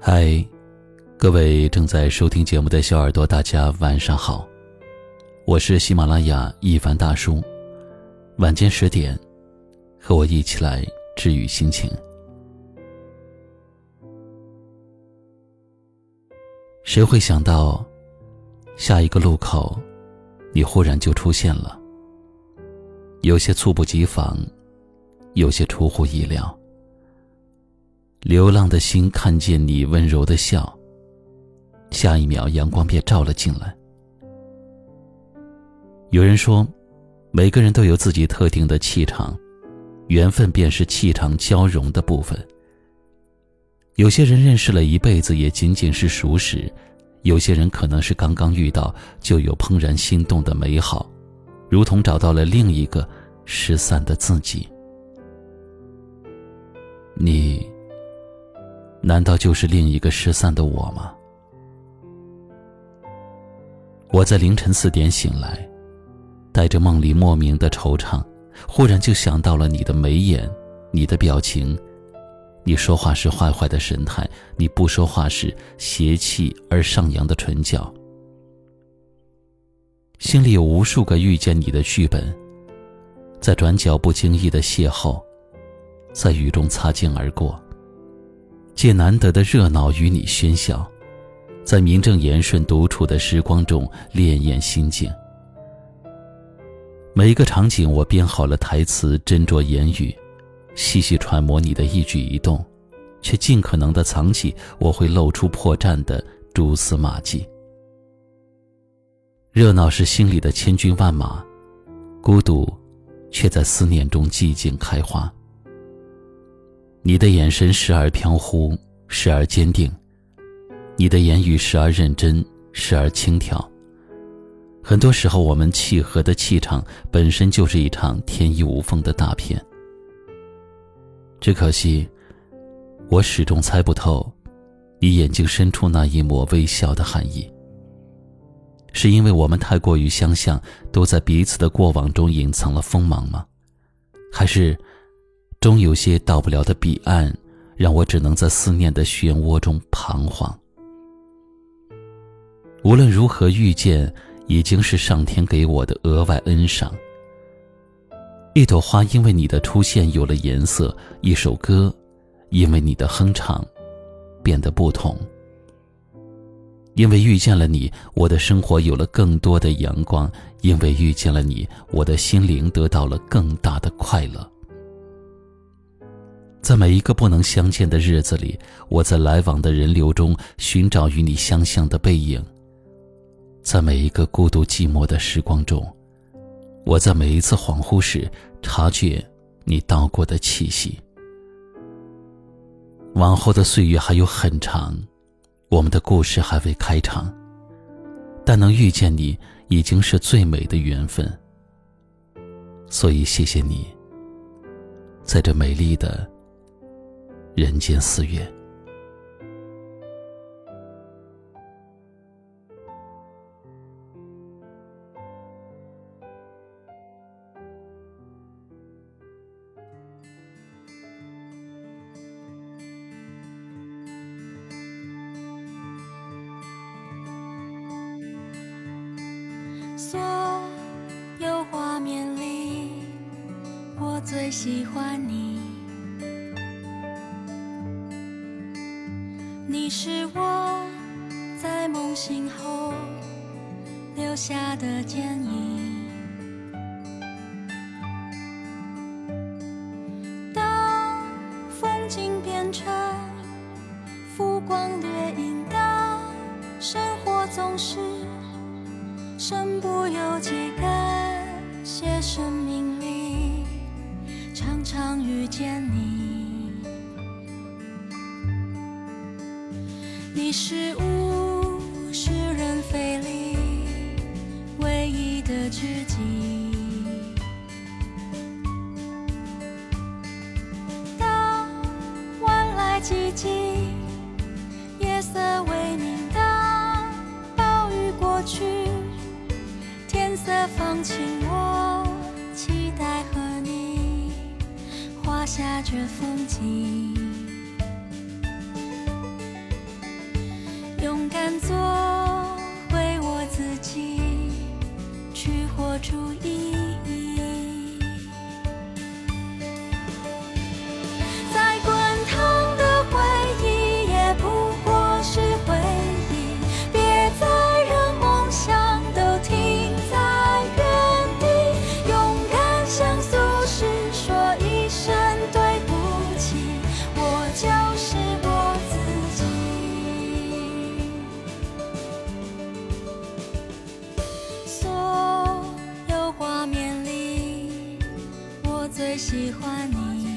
嗨，各位正在收听节目的小耳朵，大家晚上好，我是喜马拉雅一凡大叔。晚间十点，和我一起来治愈心情。谁会想到，下一个路口，你忽然就出现了？有些猝不及防，有些出乎意料。流浪的心看见你温柔的笑，下一秒阳光便照了进来。有人说，每个人都有自己特定的气场，缘分便是气场交融的部分。有些人认识了一辈子也仅仅是熟识，有些人可能是刚刚遇到就有怦然心动的美好，如同找到了另一个失散的自己。你。难道就是另一个失散的我吗？我在凌晨四点醒来，带着梦里莫名的惆怅，忽然就想到了你的眉眼，你的表情，你说话时坏坏的神态，你不说话时邪气而上扬的唇角，心里有无数个遇见你的剧本，在转角不经意的邂逅，在雨中擦肩而过。借难得的热闹与你喧嚣，在名正言顺独处的时光中潋滟心境。每一个场景，我编好了台词，斟酌言语，细细揣摩你的一举一动，却尽可能的藏起我会露出破绽的蛛丝马迹。热闹是心里的千军万马，孤独，却在思念中寂静开花。你的眼神时而飘忽，时而坚定；你的言语时而认真，时而轻佻。很多时候，我们契合的气场本身就是一场天衣无缝的大片。只可惜，我始终猜不透，你眼睛深处那一抹微笑的含义。是因为我们太过于相像，都在彼此的过往中隐藏了锋芒吗？还是？终有些到不了的彼岸，让我只能在思念的漩涡中彷徨。无论如何遇见，已经是上天给我的额外恩赏。一朵花因为你的出现有了颜色，一首歌因为你的哼唱变得不同。因为遇见了你，我的生活有了更多的阳光；因为遇见了你，我的心灵得到了更大的快乐。在每一个不能相见的日子里，我在来往的人流中寻找与你相像的背影；在每一个孤独寂寞的时光中，我在每一次恍惚时察觉你到过的气息。往后的岁月还有很长，我们的故事还未开场，但能遇见你已经是最美的缘分。所以，谢谢你，在这美丽的。人间四月。所有画面里，我最喜欢你。你是我在梦醒后留下的剪影。当风景变成浮光掠影，当生活总是身不由己，感谢生命里常常遇见你。你是物是人非里唯一的知己。当晚来寂静，夜色微明，当暴雨过去，天色放晴，我期待和你画下这风景。敢做，为我自己，去活出一。最喜欢你。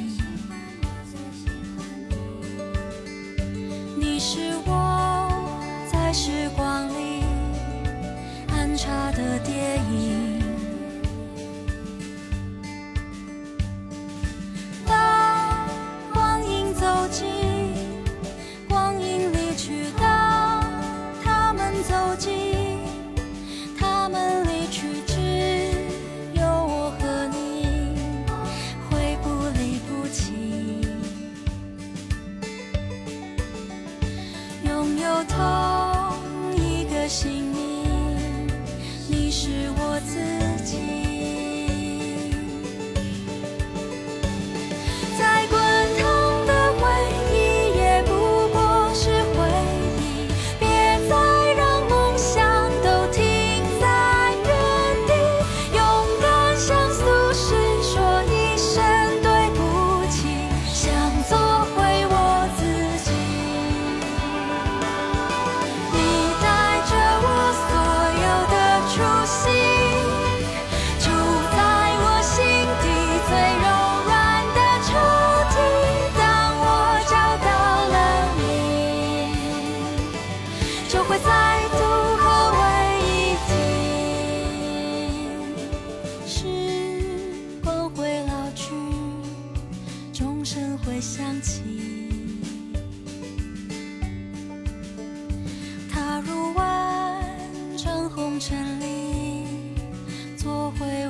里，做回